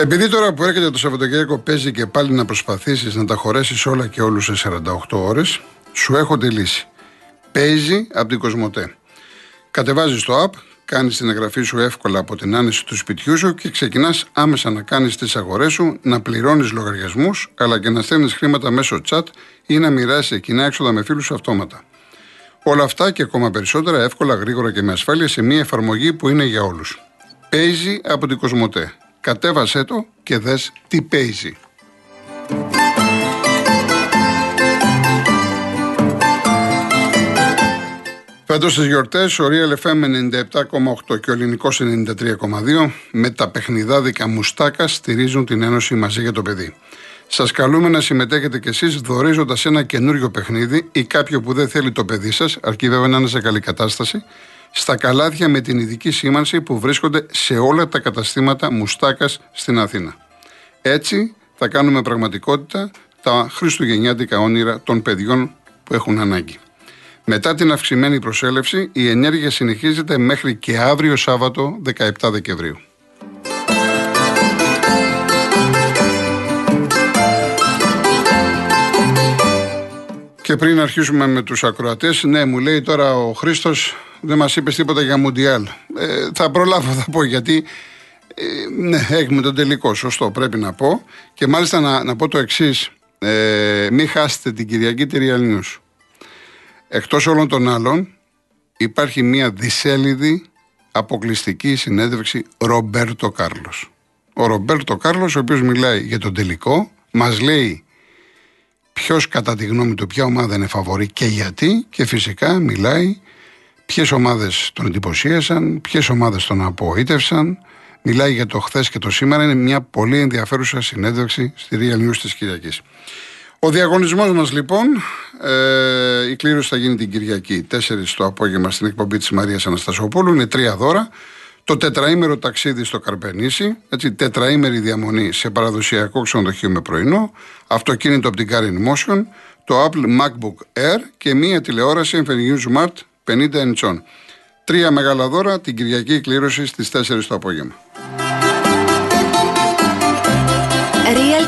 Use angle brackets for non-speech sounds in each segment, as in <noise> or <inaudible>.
Επειδή τώρα που έρχεται το Σαββατοκύριακο παίζει και πάλι να προσπαθήσεις να τα χωρέσεις όλα και όλους σε 48 ώρες, σου έχω τη λύση. Παίζει από την Κοσμοτέ. Κατεβάζεις το app, κάνεις την εγγραφή σου εύκολα από την άνεση του σπιτιού σου και ξεκινάς άμεσα να κάνεις τις αγορές σου, να πληρώνεις λογαριασμούς, αλλά και να στέλνεις χρήματα μέσω chat ή να μοιράσει κοινά έξοδα με φίλους αυτόματα. Όλα αυτά και ακόμα περισσότερα εύκολα, γρήγορα και με ασφάλεια σε μια εφαρμογή που είναι για όλους. Παίζει από την Κοσμοτέ. Κατέβασέ το και δες τι παίζει. Φέτος στις γιορτές ο Real FM 97,8 και ο Ελληνικός 93,2 με τα παιχνιδάδικα μουστάκα στηρίζουν την Ένωση μαζί για το παιδί. Σας καλούμε να συμμετέχετε κι εσείς δορίζοντα ένα καινούριο παιχνίδι ή κάποιο που δεν θέλει το παιδί σας, αρκεί βέβαια να είναι σε καλή κατάσταση, στα καλάθια με την ειδική σήμανση που βρίσκονται σε όλα τα καταστήματα μουστάκας στην Αθήνα. Έτσι θα κάνουμε πραγματικότητα τα χριστουγεννιάτικα όνειρα των παιδιών που έχουν ανάγκη. Μετά την αυξημένη προσέλευση, η ενέργεια συνεχίζεται μέχρι και αύριο Σάββατο 17 Δεκεμβρίου. Και πριν αρχίσουμε με τους ακροατές, ναι, μου λέει τώρα ο Χρήστος, δεν μας είπες τίποτα για Μουντιάλ. Ε, θα προλάβω, θα πω, γιατί ε, ναι, έχουμε τον τελικό, σωστό, πρέπει να πω. Και μάλιστα να, να πω το εξής. Ε, μην χάσετε την Κυριακή τη Real Εκτός όλων των άλλων, υπάρχει μια δισέλιδη αποκλειστική συνέντευξη Ρομπέρτο Κάρλος. Ο Ρομπέρτο Κάρλος, ο οποίος μιλάει για τον τελικό, μας λέει ποιος κατά τη γνώμη του, ποια ομάδα είναι φαβορή και γιατί και φυσικά μιλάει ποιες ομάδες τον εντυπωσίασαν, ποιες ομάδες τον απογοήτευσαν. Μιλάει για το χθες και το σήμερα. Είναι μια πολύ ενδιαφέρουσα συνέντευξη στη Real News της Κυριακής. Ο διαγωνισμός μας λοιπόν, ε, η κλήρωση θα γίνει την Κυριακή 4 το απόγευμα στην εκπομπή της Μαρίας Αναστασοπούλου. Είναι τρία δώρα. Το τετραήμερο ταξίδι στο Καρπενήσι, έτσι, τετραήμερη διαμονή σε παραδοσιακό ξενοδοχείο με πρωινό, αυτοκίνητο από την Carin Motion, το Apple MacBook Air και μία τηλεόραση Infinix Smart 50 inch. Τρία μεγάλα δώρα την Κυριακή κλήρωση στις 4 το απόγευμα. και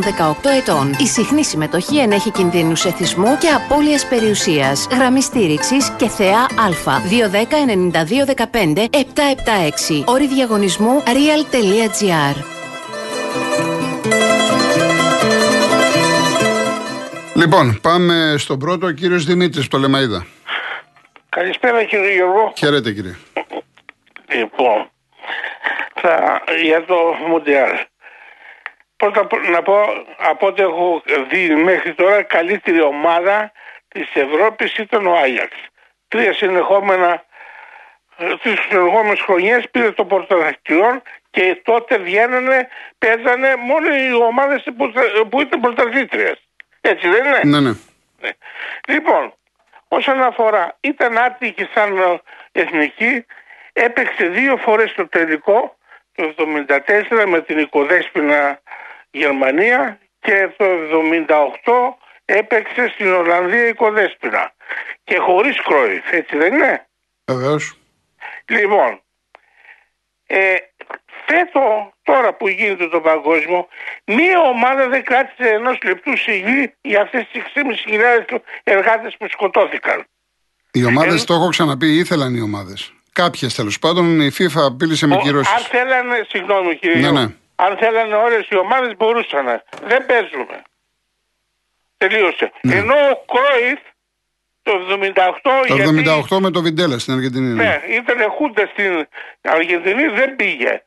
18 ετών. Η συχνή συμμετοχή ενέχει κινδύνους εθισμού και απώλειας περιουσίας. Γραμμή στήριξης και θεά Α. 210-9215-776. Όρη διαγωνισμού real.gr. Λοιπόν, πάμε στον πρώτο, ο κύριος Δημήτρης, το Λεμαίδα. Καλησπέρα κύριε Γιώργο. Χαίρετε κύριε. Λοιπόν, θα, για το Μουντιάλ. Πρώτα να πω από ό,τι έχω δει μέχρι τώρα καλύτερη ομάδα της Ευρώπης ήταν ο Άγιαξ. Τρία συνεχόμενα τις συνεχόμενες χρονιές πήρε το πρωταθλητριόν και τότε βγαίνανε, παίζανε μόνο οι ομάδες που, που ήταν πρωταθλήτριες. Έτσι δεν είναι; Ναι, ναι. ναι. Λοιπόν, όσον αφορά, ήταν άτυχη σαν εθνική, έπαιξε δύο φορές το τελικό, το 1974 με την οικοδέσποινα Γερμανία και το 1978 έπαιξε στην Ολλανδία οικοδέσποινα και χωρίς Κρόιφ, έτσι δεν είναι; Βεβαίως. Λοιπόν, ε, φέτο τώρα που γίνεται το παγκόσμιο, μία ομάδα δεν κράτησε ενός λεπτού σιγή για αυτές τις 6.500 εργάτες που σκοτώθηκαν. Οι ομάδες, ε, το έχω ξαναπεί, ήθελαν οι ομάδες. Κάποιες τέλος πάντων, η FIFA απείλησε με κυρώσεις. Αν θέλανε, συγγνώμη κύριε, ναι, ναι. Αν θέλανε όλες οι ομάδες μπορούσαν. Δεν παίζουμε. Τελείωσε. Ναι. Ενώ ο Κρόιφ το 78. Το γιατί... 78 με το Βιντέλα στην Αργεντινή. Ναι, ναι ήταν χούντα στην Αργεντινή, δεν πήγε.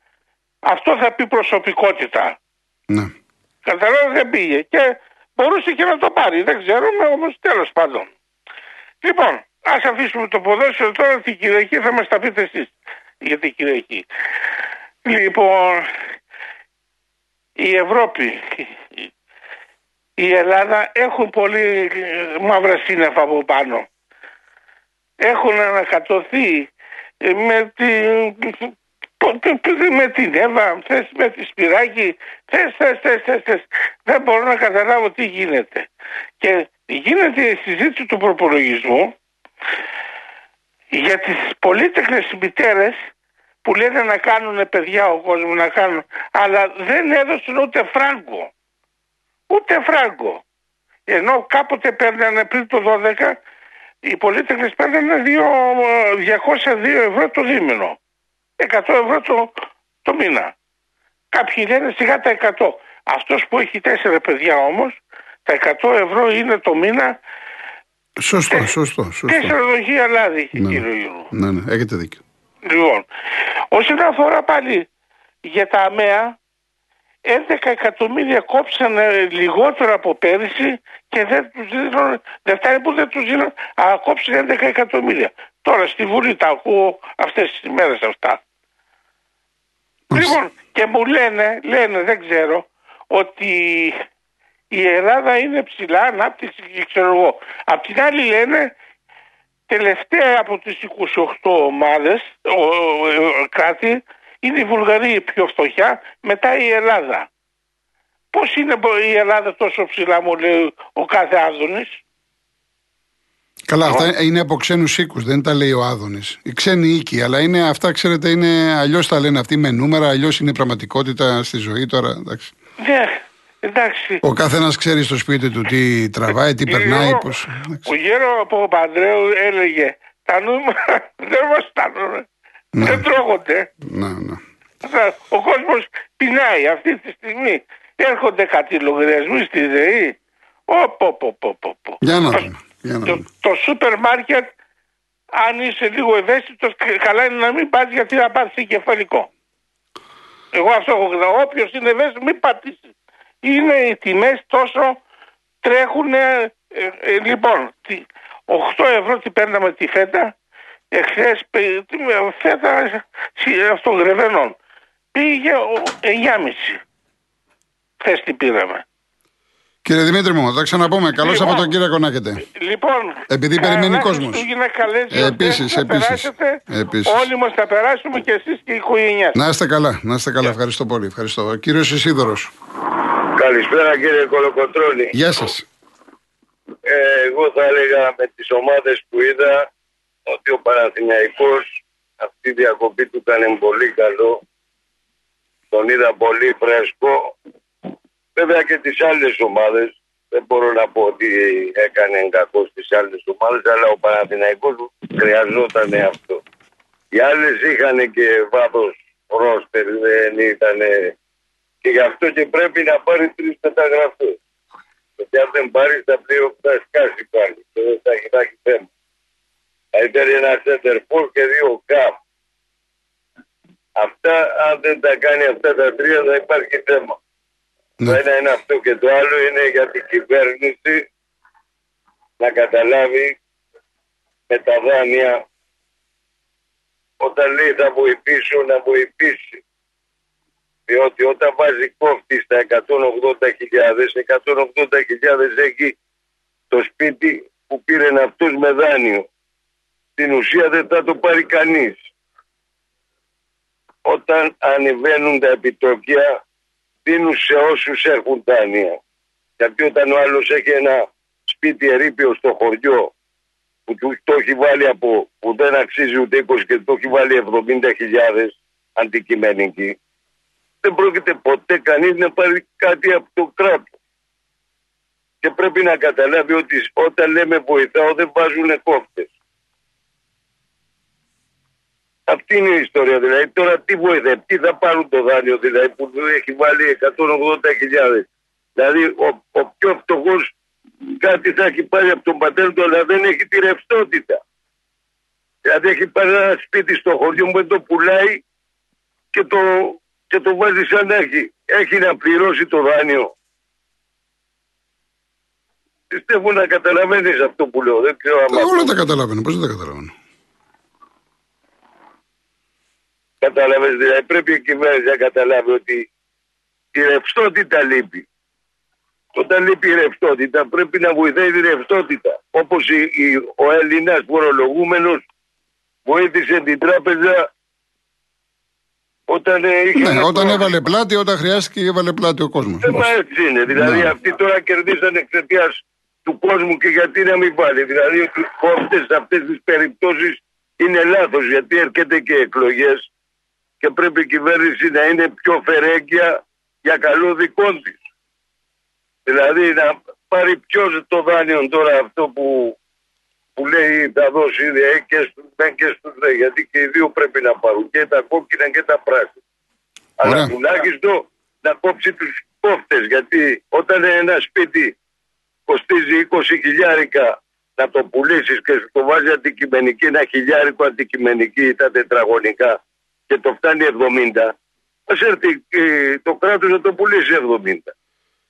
Αυτό θα πει προσωπικότητα. Ναι. Καταλάβω δεν πήγε. Και μπορούσε και να το πάρει. Δεν ξέρουμε όμως τέλος πάντων. Λοιπόν, ας αφήσουμε το ποδόσφαιρο τώρα την Κυριακή θα μας τα πείτε εσείς για την Κυριακή. Λοιπόν, η Ευρώπη, η Ελλάδα έχουν πολύ μαύρα σύννεφα από πάνω. Έχουν ανακατωθεί με την με την Εύα, θες με τη Σπυράκη, θες, θες, θες, θες, θες. Δεν μπορώ να καταλάβω τι γίνεται. Και γίνεται η συζήτηση του προπολογισμού για τις πολύτεχνες μητέρες που λένε να κάνουν παιδιά ο κόσμος να κάνουν αλλά δεν έδωσαν ούτε φράγκο ούτε φράγκο ενώ κάποτε παίρνανε πριν το 12 οι πολίτες παίρνανε 202 ευρώ το δίμηνο 100 ευρώ το, το μήνα κάποιοι λένε σιγά τα 100 αυτός που έχει τέσσερα παιδιά όμως τα 100 ευρώ είναι το μήνα Σωστό, σωστό. σωστό. Τέσσερα δοχεία λάδι, ναι, κύριο Γιώργο. Ναι, ναι, έχετε δίκιο. Λοιπόν, όσον αφορά πάλι για τα ΑΜΕΑ, 11 εκατομμύρια κόψανε λιγότερο από πέρυσι και δεν τους δίνουν, δεν φτάνει που δεν τους δίνουν, αλλά κόψανε 11 εκατομμύρια. Τώρα στη Βουλή τα ακούω αυτές τις ημέρες αυτά. Λοιπόν, και μου λένε, λένε, δεν ξέρω, ότι η Ελλάδα είναι ψηλά ανάπτυξη και ξέρω εγώ. Απ' την άλλη λένε τελευταία από τις 28 ομάδες, ο, ο, κράτη, είναι η Βουλγαρία η πιο φτωχιά, μετά η Ελλάδα. Πώς είναι η Ελλάδα τόσο ψηλά μου λέει ο κάθε Άδωνης; Καλά, αυτά είναι από ξένους οίκους, δεν τα λέει ο Άδωνης. Οι ξένοι οίκοι, αλλά είναι αυτά, ξέρετε, είναι αλλιώς τα λένε αυτοί με νούμερα, αλλιώς είναι πραγματικότητα στη ζωή τώρα. Εντάξει. Ναι, εντάξει. Ο καθένας ξέρει στο σπίτι του τι τραβάει, τι περνάει. Εγώ, Πώς... Ο γέρο από Παντρέου έλεγε τα νούμερα <laughs> δεν μας φτάνουν. Ναι. Δεν τρώγονται. Ναι, ναι. Ο κόσμος πεινάει αυτή τη στιγμή. Έρχονται κάτι λογαριασμοί στη ΔΕΗ. Ωπ, ωπ, ωπ, ωπ, ωπ. Για να Το- δούμε. Για να Το, δούμε. το σούπερ μάρκετ, αν είσαι λίγο ευαίσθητος, καλά είναι να μην πας γιατί θα πας εγκεφαλικό. Εγώ αυτό έχω καταλάβει. Όποιος είναι ευαίσθητος, μην πατήσεις. Είναι οι τιμές τόσο τρέχουν. Ε, ε, λοιπόν, τι- 8 ευρώ τι παίρναμε τη φέτα. Εχθές πε- τι με- φέτα σι- αυτών γρεβενών. Πήγε ο- 9,5. Χθες τι πήραμε. Κύριε Δημήτρη μου, θα τα ξαναπούμε. Καλό Λοιπόν. Σαββατοκύριακο να έχετε. Λοιπόν, Επειδή καλά περιμένει κόσμος. Χριστούγεννα, καλές γιορτές, Επίσης, να επίσης. περάσετε. Επίσης. Όλοι μας θα περάσουμε και εσείς και η οικογένειά σας. Να είστε καλά, να είστε καλά. Ευχαριστώ πολύ. Ευχαριστώ. Κύριος Ισίδωρος. Καλησπέρα κύριε Κολοκοτρώνη. Γεια σας. Ε, εγώ θα έλεγα με τις ομάδες που είδα ότι ο Παναθηναϊκός αυτή η διακοπή του ήταν πολύ καλό. Τον είδα πολύ φρέσκο. Βέβαια και τις άλλες ομάδες. Δεν μπορώ να πω ότι έκανε κακό στις άλλες ομάδες, αλλά ο Παναθηναϊκός χρειαζόταν αυτό. Οι άλλες είχαν και βάθος ρόστερ, δεν ήταν και γι' αυτό και πρέπει να πάρει τρεις μεταγραφές. Γιατί αν δεν πάρεις τα πλοίο θα σκάσει πάλι και δεν θα έχει, θα έχει θέμα. Θα υπέρει ένα center for και δύο καπ. Αυτά, αν δεν τα κάνει αυτά τα τρία, θα υπάρχει θέμα. Ναι. Το ένα είναι αυτό και το άλλο είναι για την κυβέρνηση να καταλάβει με τα δάνεια όταν λέει θα βοηθήσω να βοηθήσει. Διότι όταν βάζει κόφτη στα 180.000, 180.000 έχει το σπίτι που πήρε αυτός με δάνειο. Στην ουσία δεν θα το πάρει κανείς. Όταν ανεβαίνουν τα επιτόκια δίνουν σε όσους έχουν δάνεια. Γιατί όταν ο άλλος έχει ένα σπίτι ερείπιο στο χωριό που του το έχει βάλει από που δεν αξίζει ούτε 20 και το έχει βάλει 70.000 αντικειμενική δεν πρόκειται ποτέ κανείς να πάρει κάτι από το κράτος. Και πρέπει να καταλάβει ότι όταν λέμε βοηθάω δεν βάζουν κόφτες. Αυτή είναι η ιστορία δηλαδή. Τώρα τι βοηθάει, τι θα πάρουν το δάνειο δηλαδή που έχει βάλει 180.000. Δηλαδή ο, ο πιο φτωχός κάτι θα έχει πάρει από τον πατέρα του αλλά δεν έχει τη ρευστότητα. Δηλαδή έχει πάρει ένα σπίτι στο χωριό μου δεν το πουλάει και το, και το βάζει σαν να έχει. Έχει να πληρώσει το δάνειο. Πιστεύω να καταλαβαίνεις αυτό που λέω. Δεν ξέρω αν Όλα τα καταλαβαίνω. Πώς δεν τα καταλαβαίνω; Κατάλαβες, δηλαδή πρέπει η κυβέρνηση να καταλάβει ότι Η ρευστότητα λείπει. Όταν λείπει η ρευστότητα πρέπει να βοηθάει τη ρευστότητα. Όπως η, η, ο Έλληνας φορολογούμενος βοήθησε την τράπεζα όταν, ε, είχε ναι, όταν έβαλε πλάτη, όταν χρειάστηκε έβαλε πλάτη ο κόσμος. Ε, μα έτσι είναι. Δηλαδή Ναι. αυτοί τώρα κερδίσαν εξαιτίας του κόσμου και γιατί να μην βάλει. Δηλαδή οι κόφτε σε αυτές τις περιπτώσεις είναι λάθος γιατί έρχεται και εκλογές και πρέπει η κυβέρνηση να είναι πιο φερέγγια για καλό δικό της. Δηλαδή να πάρει ποιος το δάνειο τώρα αυτό που, που λέει θα δώσει ε, και στους μεν και στους δε γιατί και οι δύο πρέπει να πάρουν και τα κόκκινα και τα πράσινα. Ωραία. Αλλά τουλάχιστον να κόψει τους κόφτες γιατί όταν ένα σπίτι κοστίζει 20 χιλιάρικα να το πουλήσεις και σου το βάζει αντικειμενική ένα χιλιάρικο αντικειμενική τα τετραγωνικά και το φτάνει 70 ας έρθει ε, το κράτος να το πουλήσει 70.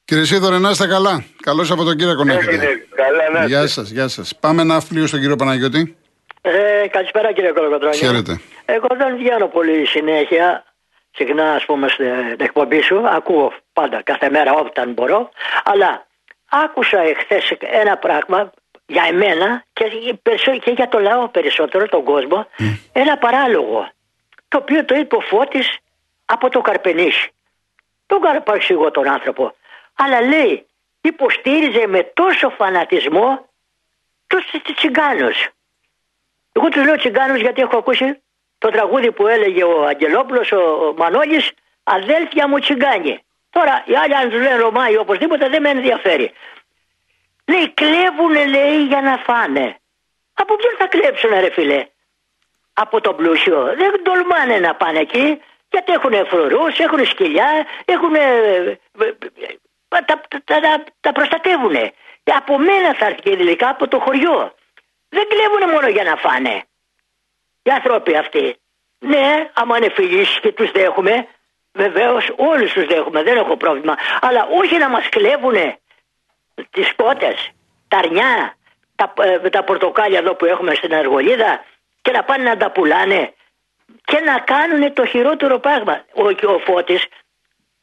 Κύριε Σίδωρε, να είστε καλά. Καλό Σαββατοκύριακο να έχετε. Έγινε καλά να Γεια είστε. σας, γεια σας. Πάμε ένα αύριο στον κύριο Παναγιώτη. Ε, καλησπέρα κύριε Κολοκοτρώνη. Χαίρετε. Εγώ δεν βγαίνω πολύ συνέχεια, συχνά ας πούμε στην εκπομπή σου, ακούω πάντα κάθε μέρα όταν μπορώ, αλλά άκουσα εχθές ένα πράγμα για εμένα και, περισσο- και για το λαό περισσότερο, τον κόσμο, ένα παράλογο, το οποίο το είπε ο Φώτης από το Καρπενήσι. Τον παρεξηγώ τον άνθρωπο. Αλλά λέει, υποστήριζε με τόσο φανατισμό τους τσι- τσιγκάνους. Εγώ τους λέω τσιγκάνους γιατί έχω ακούσει το τραγούδι που έλεγε ο Αγγελόπουλος, ο Μανώλης, αδέλφια μου τσιγκάνι. Τώρα οι άλλοι αν τους λένε Ρωμά ή οπωσδήποτε δεν με ενδιαφέρει. Λέει κλέβουνε λέει για να φάνε. Από ποιον θα κλέψουνε ρε φίλε; Από τον πλούσιο. Δεν τολμάνε να πάνε εκεί γιατί έχουν φρουρούς, έχουν σκυλιά, έχουν... Τα, τα, τα, τα, τα προστατεύουνε. Από μένα θα έρθει και ειδικά από το χωριό. Δεν κλέβουνε μόνο για να φάνε. Οι άνθρωποι αυτοί. Ναι, άμα είναι φίλοι και τους δέχομαι, βεβαίως όλους τους δέχομαι, δεν έχω πρόβλημα. Αλλά όχι να μας κλέβουνε τις πότες, τα αρνιά, τα, ε, τα πορτοκάλια εδώ που έχουμε στην Αργολίδα και να πάνε να τα πουλάνε και να κάνουν το χειρότερο πράγμα. Ο, ο Φώτης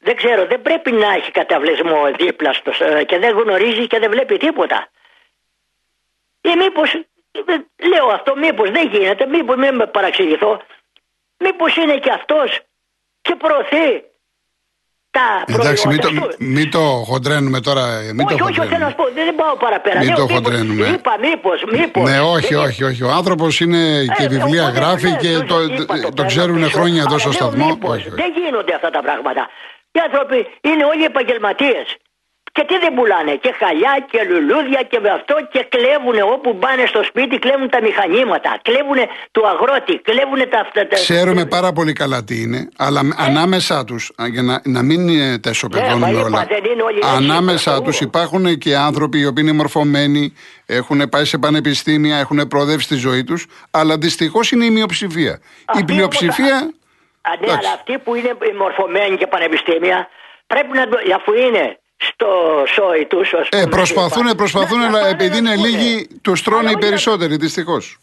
δεν ξέρω, δεν πρέπει να έχει καταβλισμό δίπλα στο, ε, και δεν γνωρίζει και δεν βλέπει τίποτα. Ή μήπως, ε, λέω αυτό, μήπως δεν γίνεται, μήπως μην με παραξηγηθώ, μήπως είναι και αυτός και προωθεί τα Εντάξει, μην προϊόντα το, του. μην το χοντρένουμε τώρα. ε, Μην όχι, το όχι, θέλω να χοντρένουμε. σου πω, δεν πάω παραπέρα. Μην Λέω το μήπως- χοντρένουμε. Είπα μήπως, μήπως. Ναι, όχι, Δεν- όχι, όχι. Ο άνθρωπος είναι και Ε, βιβλία οπότε, γράφει ναι, και τους το, είπα, το, παίρνω ξέρουν πίσω. χρόνια εδώ Αλλά στο λέω, σταθμό. μήπως, Όχι, όχι. Δεν γίνονται αυτά τα πράγματα. Οι άνθρωποι είναι όλοι επαγγελματίες. Και τι δεν πουλάνε, και χαλιά και λουλούδια και με αυτό και κλέβουν όπου πάνε στο σπίτι, κλέβουν τα μηχανήματα, κλέβουν του αγρότη, κλέβουν τα αυτά. τα- Ξέρουμε πάρα πολύ καλά τι είναι, αλλά ανάμεσά τους, για να, να μην ε, τα Ναι, ισοπεδώνουμε μα είπα, όλα. δεν είναι όλοι έτσι, Ανάμεσά το τους ακούω. υπάρχουν και άνθρωποι οι οποίοι είναι μορφωμένοι, έχουν πάει σε πανεπιστήμια, έχουν προοδεύσει τη ζωή τους, αλλά δυστυχώς είναι η μειοψηφία. η Αυτοί πλειοψηφία. Όμως, Α, ναι, εντάξει. αλλά αυτοί που είναι μορφωμένοι και πανεπιστήμια πρέπει να το, αφού είναι στο σόι τους. Ε, προσπαθούν, προσπαθούν, αλλά επειδή είναι λίγοι, τους τρώνε οι περισσότεροι, δυστυχώς.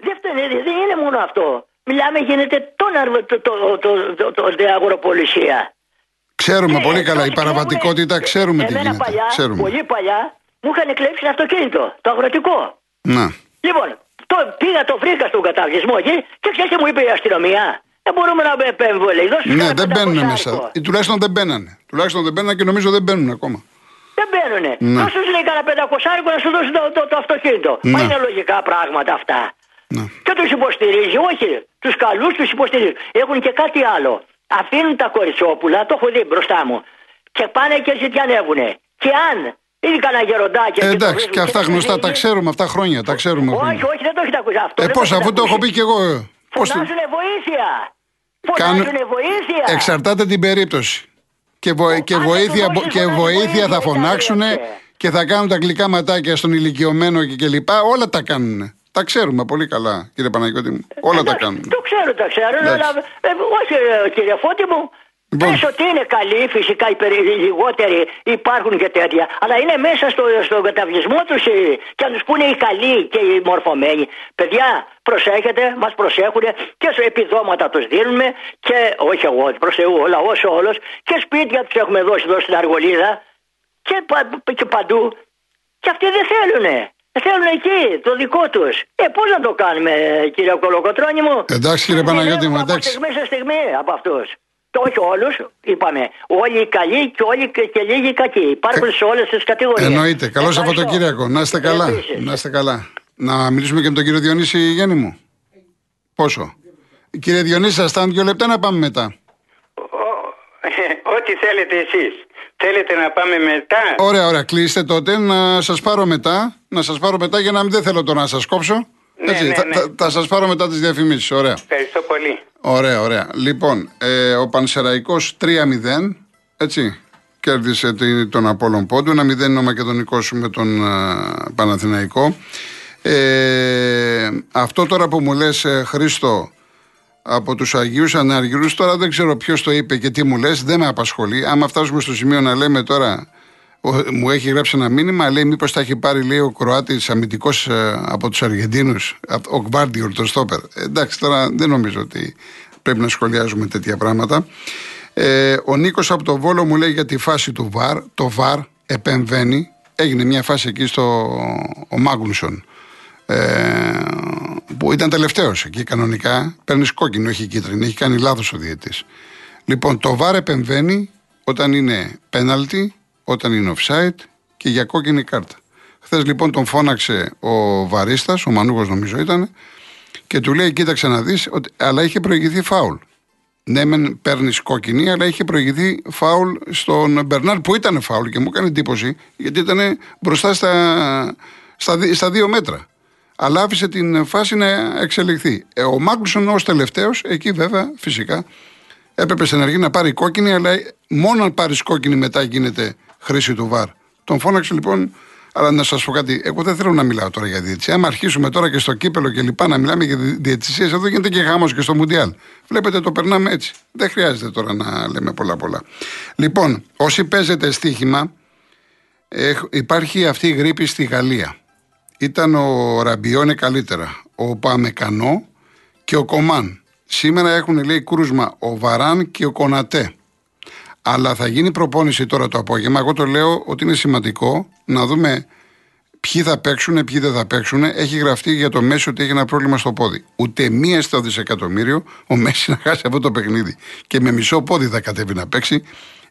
Δεν φταίνε, δεν είναι μόνο αυτό. Μιλάμε, γίνεται τον αρ- το, το, το, το, το, το αγροπολισία. Ξέρουμε Και πολύ καλά, η εκτός παραβατικότητα κλέβουνε- ξέρουμε τι εμένα γίνεται. Παλιά, Ξέρουμε. Πολύ παλιά μου είχαν κλέψει ένα αυτοκίνητο, το αγροτικό. Να. Λοιπόν, το πήγα, το βρήκα στον καταβλισμό εκεί και ξέρετε τι μου είπε η αστυνομία; Δεν μπορούμε να επέμβουμε, λέει. Δώσε Ναι, κανένα δεν μπαίνουν πεντακοσάρικο. μέσα. Ή τουλάχιστον δεν μπαίνανε. Τουλάχιστον δεν μπαίνανε και νομίζω δεν μπαίνουν ακόμα. Δεν μπαίνουνε. Ναι. Δώσε τους λέει κανένα πεντακοσάρικο να σου δώσει το, το, το αυτοκίνητο. Μα Ναι. είναι λογικά πράγματα αυτά. Ναι. Και τους υποστηρίζει, όχι. Τους καλούς τους υποστηρίζει. Έχουν και κάτι άλλο. Αφήνουν τα κοριτσόπουλα, το έχω δει μπροστά μου. Και πάνε και ζητιανεύουνε. Και αν είναι κανένα γεροντάκι. Ε, και το εντάξει, βρίσκουν και αυτά δεν γνωστά τους τα βγει, ξέρουμε, αυτά χρόνια. Τα ξέρουμε Όχι, χρόνια. όχι, δεν το έχετε ακούσει αυτό. Ε, δεν πώς, έχετε αφού το έχω ακούσει. πει κι εγώ. ε, Πώς το- Φωνάζουνε βοήθεια. Κάνουν- Φωνάζουνε βοήθεια. Εξαρτάται την περίπτωση. Και, βο- και αν δεν βοήθεια, του δώσεις και φωνάζει βοήθεια θα βοήθεια, φωνάξουν κοιτάξτε. και θα κάνουν τα γλυκά ματάκια στον ηλικιωμένο και κλπ. Όλα τα κάνουν. Τα ξέρουμε πολύ καλά, κύριε Παναγιώτη μου. Όλα τα Εντάξει, κάνουν. Το ξέρω, τα ξέρω, Εντάξει. αλλά ε, όχι ε, κύριε Φώτη μου, Λοιπόν. Πες ότι είναι καλοί, φυσικά οι περι- οι λιγότεροι υπάρχουν και τέτοια, αλλά είναι μέσα στο, στον καταβλισμό τους και αν τους πούνε οι καλοί και οι μορφωμένοι. Παιδιά, προσέχετε, μας προσέχουν και σε επιδόματα τους δίνουμε και όχι εγώ, προς Θεού, ο λαός όλος και σπίτια τους έχουμε δώσει εδώ στην Αργολίδα και, πα- και παντού. Και αυτοί δεν θέλουνε. Θέλουν εκεί το δικό τους. Ε, πώς να το κάνουμε, κύριε Κολοκοτρόνη μου; Εντάξει, κύριε Παναγιώτη μου, Ζηλεύουμε από εντάξει. στιγμής σε στιγμή από αυτούς. Και όχι όλους, είπαμε. Όλοι οι καλοί και όλοι και, και λίγοι κακοί. Υπάρχουν σε όλες τις κατηγορίες. Εννοείται. Καλό Σαββατοκύριακο. Να είστε καλά. Να είστε καλά. Να μιλήσουμε και με τον κύριο Διονύση Γέννη μου. Πόσο; Κύριε Διονύση, θα στάνε δύο λεπτά να πάμε μετά. Ό,τι θέλετε εσείς. Θέλετε να πάμε μετά; Ωραία, ωραία. Κλείστε τότε να σας πάρω μετά. Να σας πάρω μετά για να μην δεν θέλω τώρα να σας κόψω. Ναι, Έτσι, ναι, θα, ναι. θα, θα σας πάρω μετά τις διαφημίσεις. Ωραία. Ευχαριστώ πολύ. Ωραία, ωραία. Λοιπόν, ε, ο Πανσεραϊκός 3-0, έτσι, κέρδισε την- τον Απόλλων Πόντου. Ένα 0 είναι ο Μακεδονικός με τον ε, Παναθηναϊκό. Ε, αυτό τώρα που μου λες, ε, Χρήστο, από τους Αγίους Αναργυρούς, τώρα δεν ξέρω ποιος το είπε και τι μου λες, δεν με απασχολεί. Άμα φτάσουμε στο σημείο να λέμε τώρα, ο- μου έχει γράψει ένα μήνυμα, λέει μήπως τα έχει πάρει λέει, ο Κροάτης αμυντικός ε, από τους Αργεντίνους, από- ο Γκβάρντιορ, το στόπερ. Ε, εντάξει, τώρα δεν νομίζω ότι πρέπει να σχολιάζουμε τέτοια πράγματα. Ε, ο Νίκος από το Βόλο μου λέει για τη φάση του ΒΑΡ, το ΒΑΡ επεμβαίνει, έγινε μια φάση εκεί στο ο Μάγνουσον ε, που ήταν τελευταίος εκεί κανονικά. Παίρνεις κόκκινο, όχι κίτρινη. Έχει κάνει λάθος ο διαιτή. Λοιπόν, το βάρ επεμβαίνει όταν είναι πέναλτι, όταν είναι offside και για κόκκινη κάρτα. Χθες λοιπόν τον φώναξε ο Βαρίστας, ο Μανούγος νομίζω ήταν, και του λέει: Κοίταξε να δεις, αλλά είχε προηγηθεί φάουλ. Ναι, μεν παίρνεις κόκκινη, αλλά είχε προηγηθεί φάουλ στον Μπερνάρ που ήταν φάουλ και μου έκανε εντύπωση γιατί ήταν μπροστά στα, στα, δι- στα δύο μέτρα. Αλλά άφησε την φάση να εξελιχθεί. Ε, ο Μάγκλουσον ως τελευταίος, εκεί βέβαια φυσικά έπρεπε στην αρχή να πάρει κόκκινη, αλλά μόνο αν πάρεις κόκκινη μετά γίνεται χρήση του βαρ. Τον φώναξε λοιπόν. Αλλά να σας πω κάτι, εγώ δεν θέλω να μιλάω τώρα για διαιτησία. Άμα αρχίσουμε τώρα και στο κύπελο και λοιπά να μιλάμε για διαιτησίες, εδώ γίνεται και χάμο και στο Μουντιάλ. Βλέπετε, το περνάμε έτσι. Δεν χρειάζεται τώρα να λέμε πολλά πολλά. Λοιπόν, όσοι παίζετε στοίχημα, έχ- υπάρχει αυτή η γρήπη στη Γαλλία. Ήταν ο Ραμπιόνε καλύτερα, ο Παμεκανό και ο Κομάν. Σήμερα έχουν λέει κρούσμα ο Βαράν και ο Κονατέ. Αλλά θα γίνει προπόνηση τώρα το απόγευμα. Εγώ το λέω ότι είναι σημαντικό να δούμε ποιοι θα παίξουν, ποιοι δεν θα παίξουν. Έχει γραφτεί για το Μέση ότι έχει ένα πρόβλημα στο πόδι. Ούτε μία στο δισεκατομμύριο ο Μέση να χάσει αυτό το παιχνίδι. Και με μισό πόδι θα κατέβει να παίξει.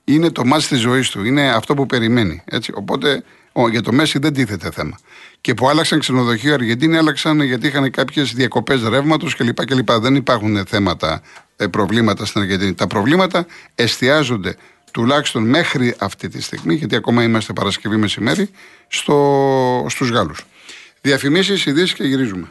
Είναι το μάτι της ζωής του. Είναι αυτό που περιμένει. Έτσι. Οπότε ο, για το Μέση δεν τίθεται θέμα. Και που άλλαξαν ξενοδοχείο Αργεντίνοι, άλλαξαν γιατί είχαν κάποιες διακοπές ρεύματος κλπ, κλπ. Δεν υπάρχουν θέματα, ε, προβλήματα στην Αργεντινή. Τα προβλήματα εστιάζονται τουλάχιστον μέχρι αυτή τη στιγμή, γιατί ακόμα είμαστε Παρασκευή μεσημέρι, στο, στους Γάλλους. Διαφημίσεις, ειδήσεις και γυρίζουμε.